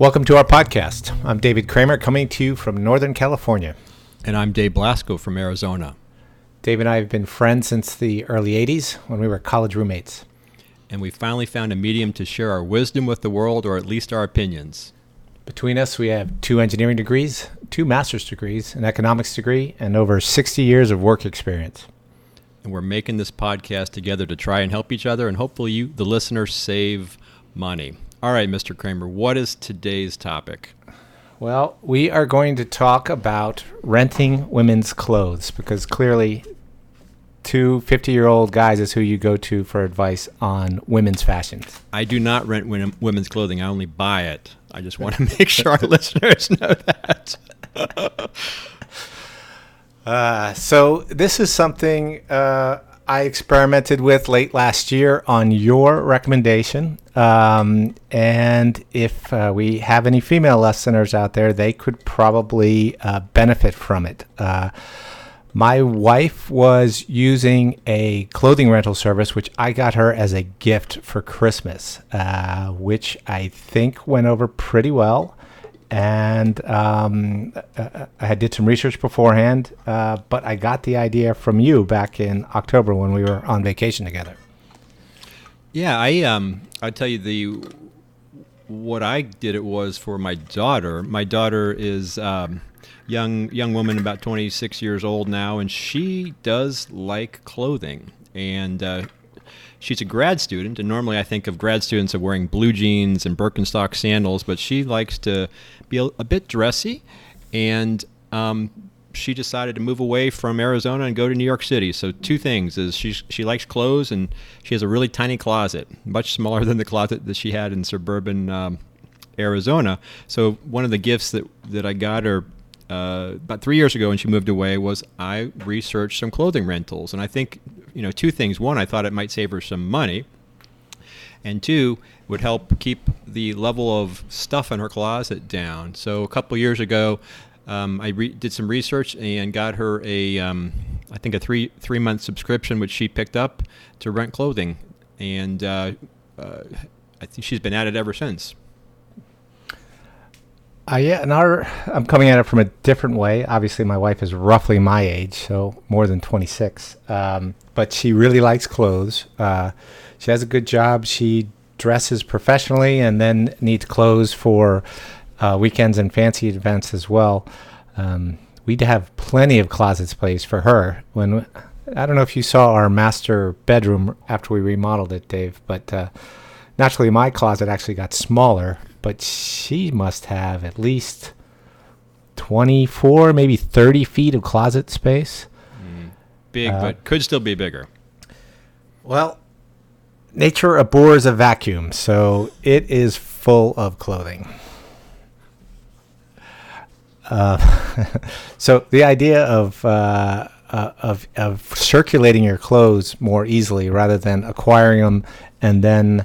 Welcome to our podcast. I'm David Kramer coming to you from Northern California. And I'm Dave Blasco from Arizona. Dave and I have been friends since the early 80s when we were college roommates. And we finally found a medium to share our wisdom with the world, or at least our opinions. Between us, we have two engineering degrees, two master's degrees, an economics degree, and over 60 years of work experience. And we're making this podcast together to try and help each other, and hopefully, you, the listener, save money. All right, Mr. Kramer, what is today's topic? Well, we are going to talk about renting women's clothes because clearly, two 50 year old guys is who you go to for advice on women's fashions. I do not rent women's clothing, I only buy it. I just want to make sure our listeners know that. uh, so, this is something uh, I experimented with late last year on your recommendation. Um, and if uh, we have any female listeners out there, they could probably uh, benefit from it. Uh, my wife was using a clothing rental service, which I got her as a gift for Christmas, uh, which I think went over pretty well and um, I did some research beforehand, uh, but I got the idea from you back in October when we were on vacation together. Yeah, I um, I tell you the what I did it was for my daughter. My daughter is um, young young woman, about 26 years old now, and she does like clothing and. Uh, she's a grad student, and normally I think of grad students of wearing blue jeans and Birkenstock sandals, but she likes to be a, a bit dressy, and um, she decided to move away from Arizona and go to New York City. So two things is she she likes clothes and she has a really tiny closet, much smaller than the closet that she had in suburban um, Arizona. So one of the gifts that that I got her uh, about three years ago when she moved away was I researched some clothing rentals, and I think you know two things. One, I thought it might save her some money, and two, would help keep the level of stuff in her closet down. So a couple years ago, um, I re- did some research and got her a, um, I think a three three month subscription, which she picked up to rent clothing, and uh, uh, I think she's been at it ever since. Uh, yeah, and our I'm coming at it from a different way. Obviously, my wife is roughly my age, so more than 26. Um, but she really likes clothes. Uh, she has a good job. She dresses professionally, and then needs clothes for uh, weekends and fancy events as well. Um, we'd have plenty of closet space for her. When I don't know if you saw our master bedroom after we remodeled it, Dave, but uh, naturally my closet actually got smaller but she must have at least 24, maybe 30 feet of closet space. Mm, big, uh, but could still be bigger. Well, nature abhors a vacuum, so it is full of clothing. Uh, so the idea of, uh, uh, of of circulating your clothes more easily rather than acquiring them and then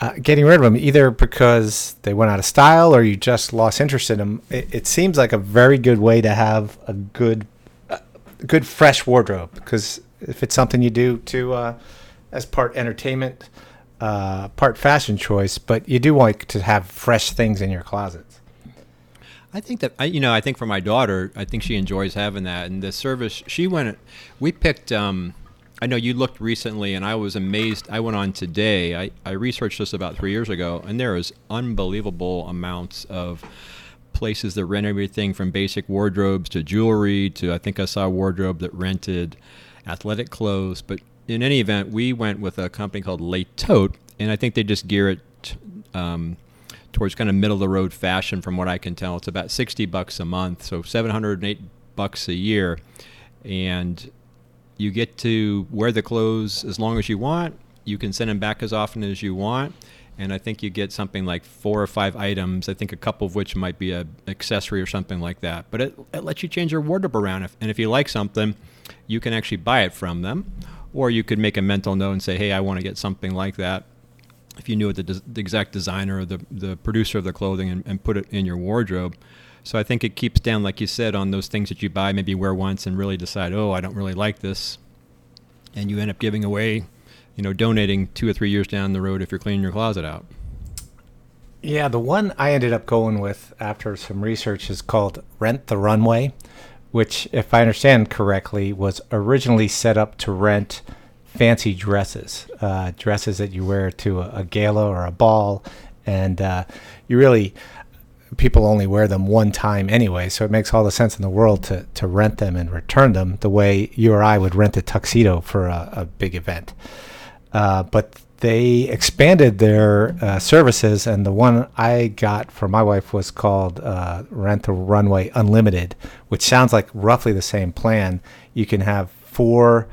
uh, getting rid of them either because they went out of style or you just lost interest in them. It, it seems like a very good way to have a good, uh, good fresh wardrobe because if it's something you do to uh, as part entertainment, uh, part fashion choice, but you do want to have fresh things in your closets. I think that you know, I think for my daughter, I think she enjoys having that. And the service she went, we picked. Um, I know you looked recently, and I was amazed. I went on today. I, I researched this about three years ago, and there is unbelievable amounts of places that rent everything from basic wardrobes to jewelry to I think I saw a wardrobe that rented athletic clothes. But in any event, we went with a company called Les Totes, and I think they just gear it um, towards kind of middle of the road fashion, from what I can tell. It's about sixty bucks a month, so seven hundred and eight bucks a year, and you get to wear the clothes as long as you want. You can send them back as often as you want. And I think you get something like four or five items. I think a couple of which might be an accessory or something like that. But it, it lets you change your wardrobe around. If, and if you like something, you can actually buy it from them. Or you could make a mental note and say, hey, I want to get something like that. If you knew the, the exact designer or the, the producer of the clothing and, and put it in your wardrobe. So I think it keeps down, like you said, on those things that you buy, maybe wear once and really decide, oh, I don't really like this. And you end up giving away, you know, donating two or three years down the road if you're cleaning your closet out. Yeah, the one I ended up going with after some research is called Rent the Runway, which, if I understand correctly, was originally set up to rent fancy dresses, uh, dresses that you wear to a, a gala or a ball, and uh, you really people only wear them one time anyway, so it makes all the sense in the world to, to rent them and return them the way you or I would rent a tuxedo for a, a big event. Uh, but they expanded their uh, services, and the one I got for my wife was called uh, Rent a Runway Unlimited, which sounds like roughly the same plan. You can have four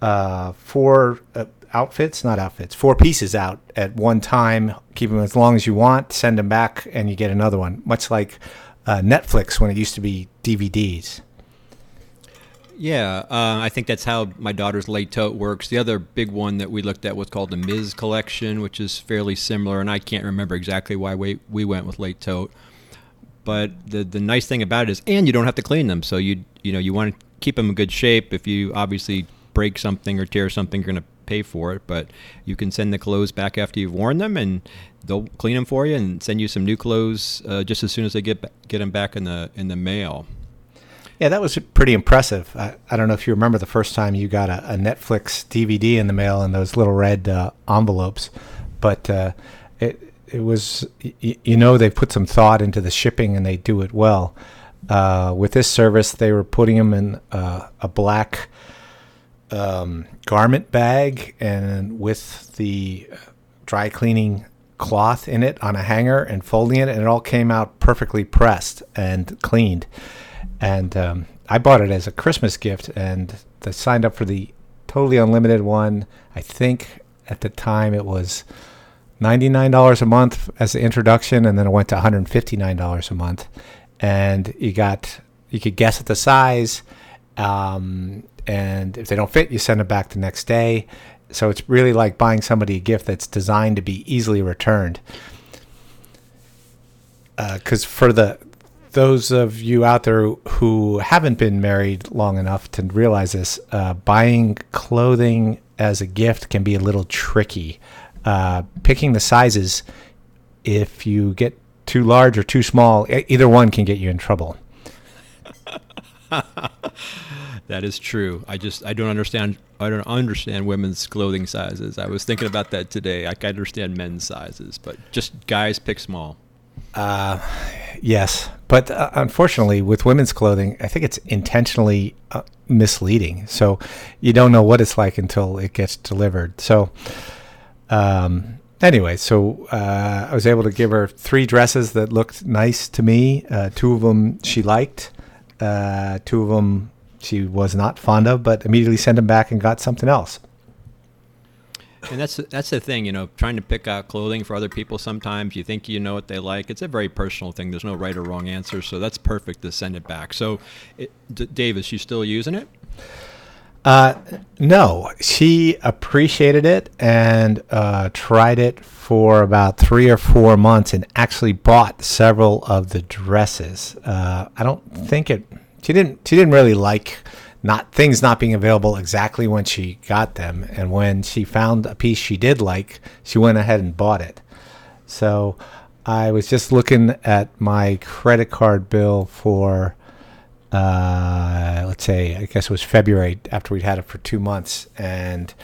uh, four uh, outfits, not outfits, four pieces out at one time. Keep them as long as you want, send them back, and you get another one. Much like uh, Netflix when it used to be DVDs. Yeah, uh, I think that's how my daughter's Le Tote works. The other big one that we looked at was called the Ms. Collection, which is fairly similar, and I can't remember exactly why we, we went with Le Tote. But the the nice thing about it is, and you don't have to clean them, so you you know you want to keep them in good shape. If you obviously break something or tear something, you're going to pay for it. But you can send the clothes back after you've worn them, and they'll clean them for you and send you some new clothes uh, just as soon as they get get them back in the in the mail. Yeah, that was pretty impressive. I, I don't know if you remember the first time you got a, a Netflix DVD in the mail in those little red uh, envelopes, but uh, it it was you know they put some thought into the shipping and they do it well. Uh, with this service, they were putting them in uh, a black um, garment bag and with the dry cleaning cloth in it on a hanger and folding it, and it all came out perfectly pressed and cleaned and um, I bought it as a Christmas gift, and I signed up for the totally unlimited one. I think at the time it was ninety nine dollars a month as the introduction, and then it went to one hundred fifty nine dollars a month, and you got you could guess at the size, um, and if they don't fit, you send it back the next day. So it's really like buying somebody a gift that's designed to be easily returned. Because uh, for the those of you out there who haven't been married long enough to realize this, uh, buying clothing as a gift can be a little tricky. Uh, picking the sizes, if you get too large or too small, either one can get you in trouble. that is true. I just I don't understand I don't understand women's clothing sizes. I was thinking about that today. I can understand men's sizes, but just guys pick small. Uh, yes, but uh, unfortunately, with women's clothing, I think it's intentionally uh, misleading. So you don't know what it's like until it gets delivered. So, um, anyway, so uh, I was able to give her three dresses that looked nice to me. Uh, two of them she liked. Uh, two of them she was not fond of, but immediately sent them back and got something else and that's that's the thing, you know, trying to pick out clothing for other people. Sometimes you think you know what they like. It's a very personal thing. There's no right or wrong answer, so that's perfect to send it back. So, it, D- Dave, is she still using it? Uh, no, she appreciated it and uh, tried it for about three or four months, and actually bought several of the dresses. Uh, I don't think it. She didn't. She didn't really like not things not being available exactly when she got them. And when she found a piece she did like, she went ahead and bought it. So I was just looking at my credit card bill for, uh, let's say, I guess it was February after we'd had it for two months, and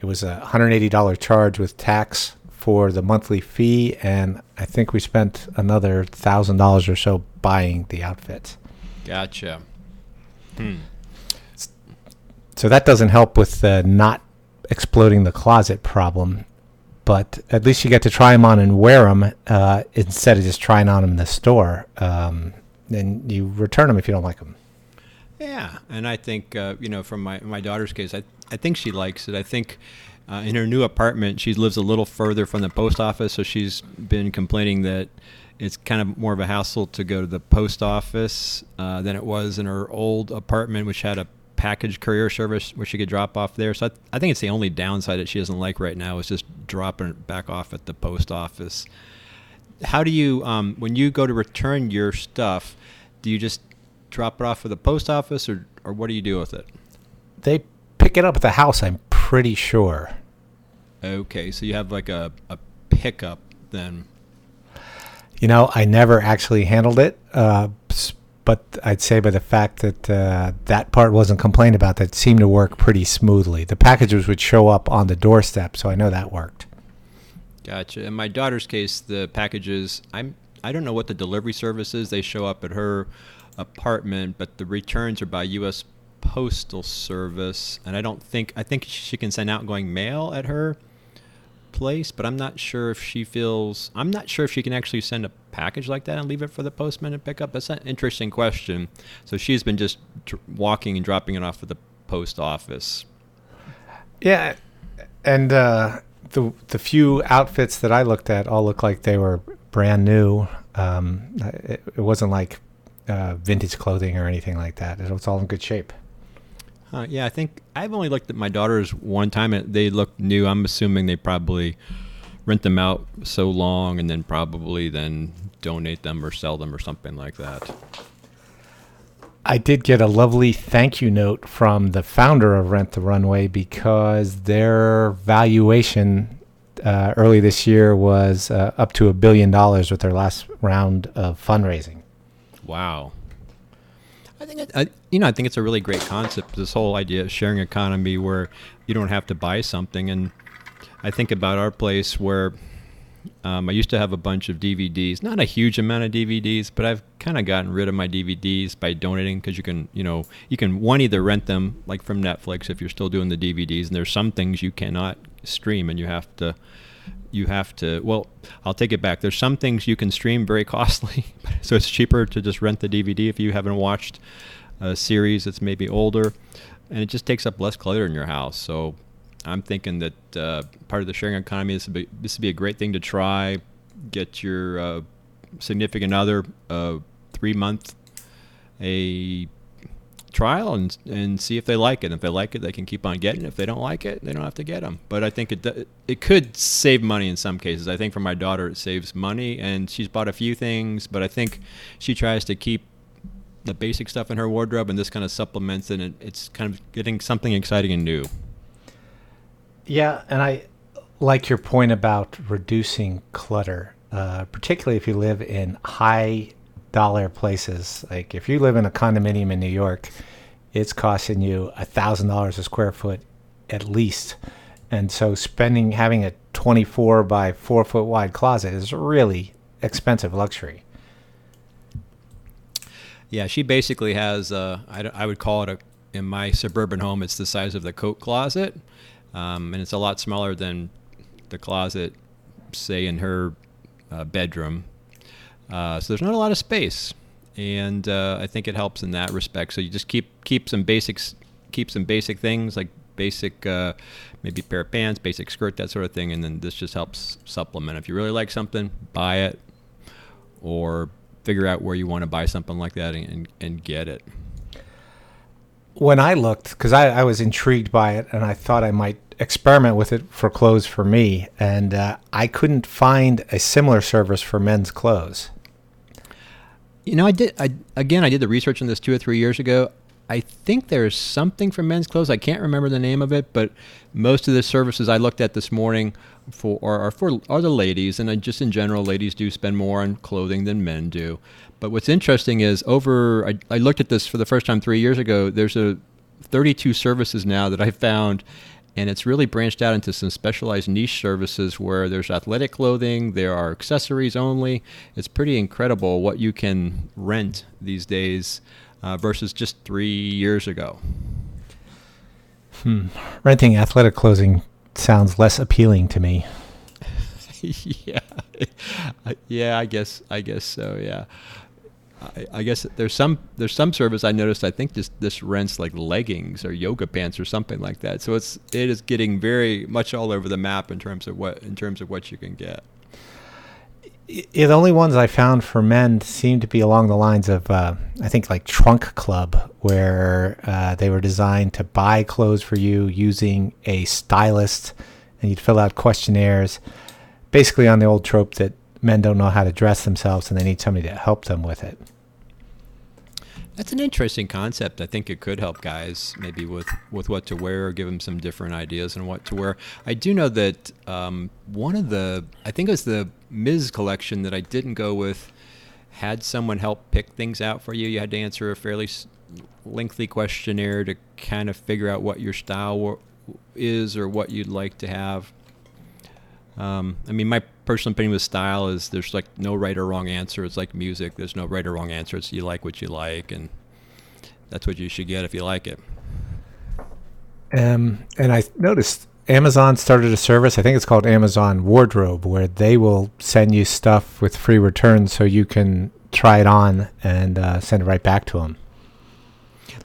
it was a $180 charge with tax for the monthly fee, and I think we spent another thousand dollars or so buying the outfits. Gotcha. Hmm. So that doesn't help with the not exploding the closet problem. But at least you get to try them on and wear them uh, instead of just trying on them in the store. Um, and you return them if you don't like them. Yeah, and I think uh, you know, from my my daughter's case, I I think she likes it. I think uh, in her new apartment, she lives a little further from the post office, so she's been complaining that it's kind of more of a hassle to go to the post office uh, than it was in her old apartment, which had a package courier service where she could drop off there. So I, I think it's the only downside that she doesn't like right now is just dropping it back off at the post office. How do you, um, when you go to return your stuff, do you just drop it off at the post office or, or what do you do with it? They pick it up at the house, I'm pretty sure. Okay, so you have like a, a pickup then. You know, I never actually handled it, uh, but I'd say by the fact that uh, that part wasn't complained about, that seemed to work pretty smoothly. The packages would show up on the doorstep, so I know that worked. Gotcha. In my daughter's case, the packages I'm I don't know what the delivery service is. They show up at her apartment, but the returns are by U.S. Postal Service, and I don't think I think she can send outgoing mail at her place, but I'm not sure if she feels I'm not sure if she can actually send a package like that and leave it for the postman to pick up. That's an interesting question. So she's been just dr- walking and dropping it off at the post office. Yeah, and uh, the the few outfits that I looked at all looked like they were brand new. Um, it, it wasn't like uh, vintage clothing or anything like that. It was all in good shape. Uh, yeah, I think I've only looked at my daughters one time. and They look new. I'm assuming they probably rent them out so long and then probably then donate them or sell them or something like that. I did get a lovely thank you note from the founder of Rent the Runway because their valuation uh, early this year was uh, up to a billion dollars with their last round of fundraising. Wow. Think I, you know I think it's a really great concept. This whole idea of sharing economy where you don't have to buy something, and I think about our place where um, I used to have a bunch of DVDs, not a huge amount of DVDs, but I've kind of gotten rid of my DVDs by donating because you can, you know, you can one either rent them like from Netflix if you're still doing the DVDs, and there's some things you cannot stream and you have to, you have to. Well, I'll take it back. There's some things you can stream very costly, so it's cheaper to just rent the DVD if you haven't watched a series that's maybe older, and it just takes up less clutter in your house. So I'm thinking that uh, part of the sharing economy this would be this would be a great thing to try. Get your uh, significant other uh, three month a trial and and see if they like it. If they like it, they can keep on getting. it. If they don't like it, they don't have to get them. But I think it it could save money in some cases. I think for my daughter, it saves money, and she's bought a few things. But I think she tries to keep the basic stuff in her wardrobe, and this kind of supplements it. And it's kind of getting something exciting and new. Yeah, and I like your point about reducing clutter, uh, particularly if you live in high dollar places. Like if you live in a condominium in New York, it's costing you a thousand dollars a square foot at least, and so spending having a twenty four by four foot wide closet is really expensive luxury. Yeah, she basically has. Uh, I, I would call it a. In my suburban home, it's the size of the coat closet, um, and it's a lot smaller than the closet, say, in her uh, bedroom. Uh, so there's not a lot of space, and uh, I think it helps in that respect. So you just keep keep some basics, keep some basic things like basic, uh, maybe pair of pants, basic skirt, that sort of thing, and then this just helps supplement. If you really like something, buy it, or figure out where you want to buy something like that and, and, get it. when I looked, because I, I was intrigued by it and I thought I might experiment with it for clothes for me, and uh, I couldn't find a similar service for men's clothes. You know, I did. I again, I did the research on this two or three years ago. I think there's something for men's clothes. I can't remember the name of it, but most of the services I looked at this morning for are, are for are the ladies, and I, just in general, ladies do spend more on clothing than men do. But what's interesting is over. I, I looked at this for the first time three years ago. There's a 32 services now that I found, and it's really branched out into some specialized niche services where there's athletic clothing, there are accessories only. It's pretty incredible what you can rent these days uh, versus just three years ago. Hmm. Renting athletic clothing sounds less appealing to me. yeah, yeah, I guess, I guess so. Yeah, I, I guess there's some there's some service I noticed. I think this this rents like leggings or yoga pants or something like that. So it's it is getting very much all over the map in terms of what in terms of what you can get. I- the only ones I found for men seem to be along the lines of, uh, I think, like Trunk Club, where uh, they were designed to buy clothes for you using a stylist, and you'd fill out questionnaires, basically on the old trope that men don't know how to dress themselves and they need somebody to help them with it. That's an interesting concept. I think it could help guys maybe with, with what to wear, or give them some different ideas on what to wear. I do know that um, one of the, I think it was the Ms. collection that I didn't go with, had someone help pick things out for you. You had to answer a fairly lengthy questionnaire to kind of figure out what your style is or what you'd like to have. Um, I mean, my personal opinion with style is there's like no right or wrong answer. It's like music. There's no right or wrong answer. It's you like what you like, and that's what you should get if you like it. Um, and I noticed Amazon started a service. I think it's called Amazon Wardrobe, where they will send you stuff with free returns, so you can try it on and uh, send it right back to them.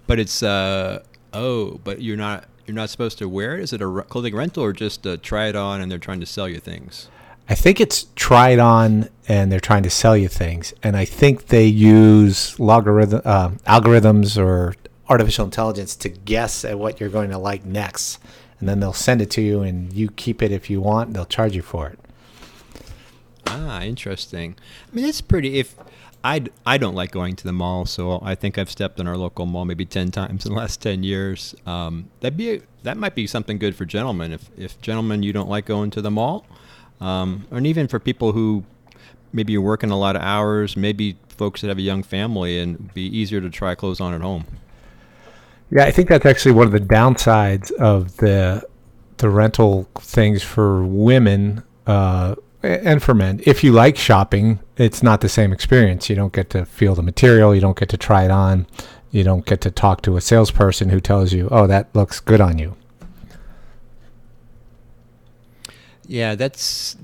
But it's uh, oh, but you're not you're not supposed to wear it? Is it a clothing rental or just uh, try it on and they're trying to sell you things? I think it's try it on and they're trying to sell you things. And I think they use logarithm uh, algorithms or artificial intelligence to guess at what you're going to like next. And then they'll send it to you and you keep it if you want. They'll charge you for it. Ah, interesting. I mean, it's pretty. If I, I don't like going to the mall, so I think I've stepped in our local mall maybe ten times in the last ten years. Um, that'd be a, that might be something good for gentlemen. If if gentlemen you don't like going to the mall, um, and even for people who maybe you're working a lot of hours, maybe folks that have a young family, and be easier to try clothes on at home. Yeah, I think that's actually one of the downsides of the the rental things for women. Uh, and for men, if you like shopping, it's not the same experience. You don't get to feel the material, you don't get to try it on, you don't get to talk to a salesperson who tells you, "Oh, that looks good on you." Yeah, that's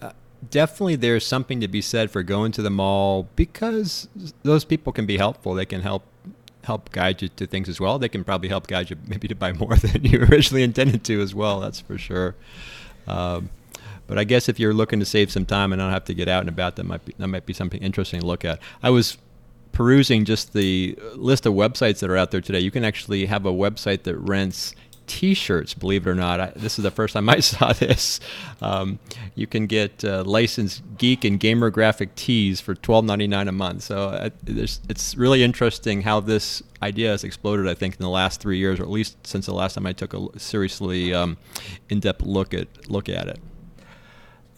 uh, definitely there's something to be said for going to the mall because those people can be helpful. They can help help guide you to things as well. They can probably help guide you maybe to buy more than you originally intended to as well. That's for sure. Um, but I guess if you're looking to save some time and not have to get out and about, that might be that might be something interesting to look at. I was perusing just the list of websites that are out there today. You can actually have a website that rents T-shirts. Believe it or not, I, this is the first time I saw this. Um, you can get uh, licensed geek and gamer graphic tees for twelve ninety nine a month. So uh, it's really interesting how this idea has exploded. I think in the last three years, or at least since the last time I took a seriously um, in depth look at look at it.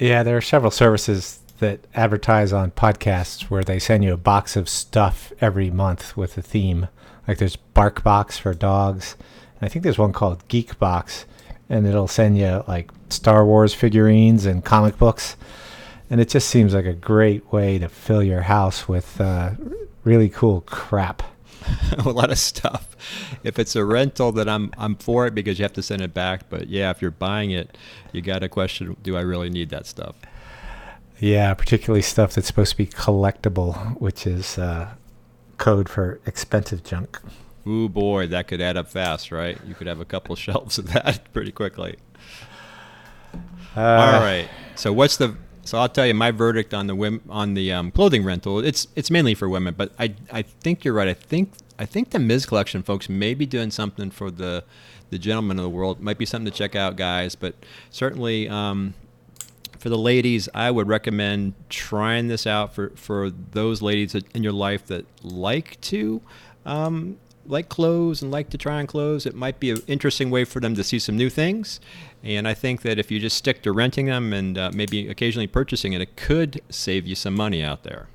Yeah, there are several services that advertise on podcasts where they send you a box of stuff every month with a theme. Like there's BarkBox for dogs. And I think there's one called Geekbox, and it'll send you like Star Wars figurines and comic books. And it just seems like a great way to fill your house with uh, really cool crap. a lot of stuff. If it's a rental, then I'm I'm for it because you have to send it back. But yeah, if you're buying it, you got to question: Do I really need that stuff? Yeah, particularly stuff that's supposed to be collectible, which is uh, code for expensive junk. Ooh boy, that could add up fast, right? You could have a couple shelves of that pretty quickly. Uh, All right. So what's the so I'll tell you my verdict on the on the um, clothing rental. It's it's mainly for women, but I I think you're right. I think I think the Ms. collection folks may be doing something for the the gentlemen of the world. might be something to check out, guys. But certainly um, for the ladies, I would recommend trying this out for for those ladies in your life that like to. Um, like clothes and like to try on clothes, it might be an interesting way for them to see some new things. And I think that if you just stick to renting them and uh, maybe occasionally purchasing it, it could save you some money out there.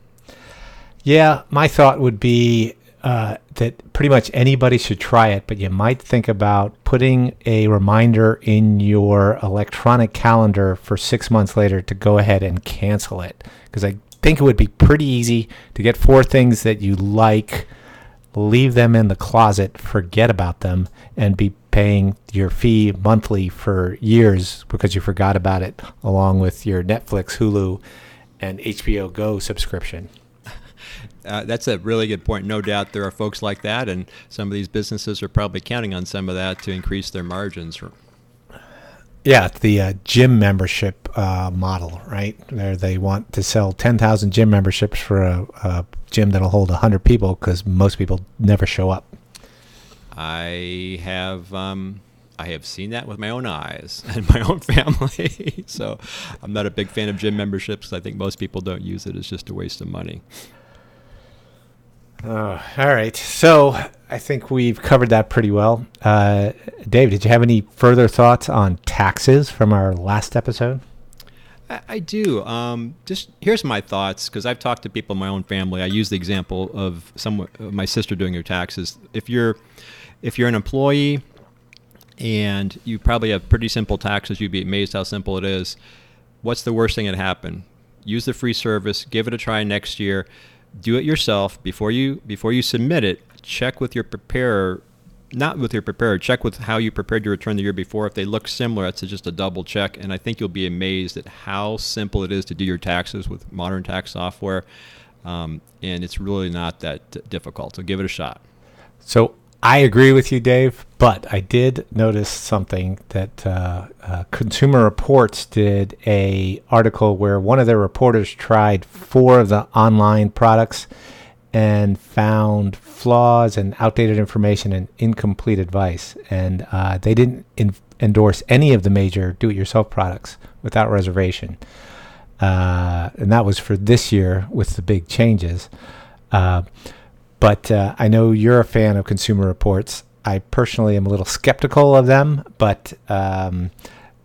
Yeah, my thought would be uh, that pretty much anybody should try it, but you might think about putting a reminder in your electronic calendar for six months later to go ahead and cancel it. Because I think it would be pretty easy to get four things that you like leave them in the closet, forget about them, and be paying your fee monthly for years because you forgot about it, along with your Netflix, Hulu, and HBO Go subscription. Uh, that's a really good point. No doubt there are folks like that, and some of these businesses are probably counting on some of that to increase their margins. Yeah, the uh, gym membership uh, model, right? Where they want to sell 10,000 gym memberships for a, a gym that'll hold 100 people because most people never show up. I have um, I have seen that with my own eyes and my own family. so I'm not a big fan of gym memberships. I think most people don't use it. It's just a waste of money. Uh, all right. So I think we've covered that pretty well. Uh, Dave, did you have any further thoughts on taxes from our last episode? I, I do. Um, just here's my thoughts because I've talked to people in my own family. I use the example of some of my sister doing your taxes. If you're if you're an employee and you probably have pretty simple taxes, you'd be amazed how simple it is. What's the worst thing that happened? Use the free service. Give it a try next year. Do it yourself before you before you submit it. Check with your preparer not with your preparer. Check with how you prepared your return the year before. If they look similar, that's just a double check. And I think you'll be amazed at how simple it is to do your taxes with modern tax software. Um, and it's really not that difficult. So give it a shot. So I agree with you, Dave, but I did notice something that uh, uh, Consumer Reports did a article where one of their reporters tried four of the online products and found flaws and outdated information and incomplete advice. And uh, they didn't in- endorse any of the major do it yourself products without reservation. Uh, and that was for this year with the big changes. But uh, I know you're a fan of Consumer Reports. I personally am a little skeptical of them, but um,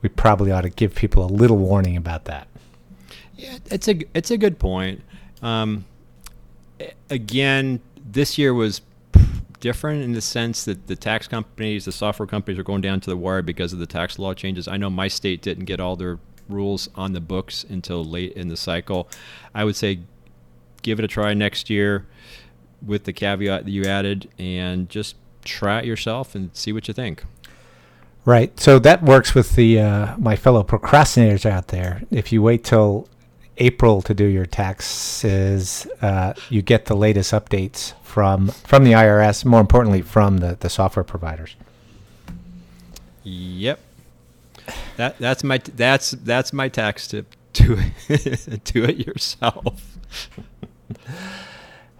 we probably ought to give people a little warning about that. Yeah, it's a it's a good point. Um, again, this year was different in the sense that the tax companies, the software companies, are going down to the wire because of the tax law changes. I know my state didn't get all their rules on the books until late in the cycle. I would say give it a try next year with the caveat that you added and just try it yourself and see what you think. Right. So that works with the uh, my fellow procrastinators out there. If you wait till April to do your taxes, uh, you get the latest updates from from the IRS. More importantly, from the, the software providers. Yep. That that's my that's that's my tax tip. Do it do it yourself.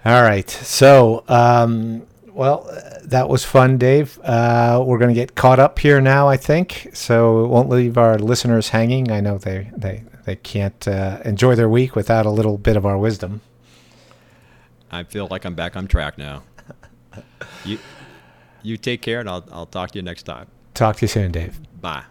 All right. So, um, well, uh, that was fun, Dave. Uh, we're going to get caught up here now, I think. So it won't leave our listeners hanging. I know they they they can't uh, enjoy their week without a little bit of our wisdom. I feel like I'm back on track now. you you take care, and I'll I'll talk to you next time. Talk to you soon, Dave. Bye.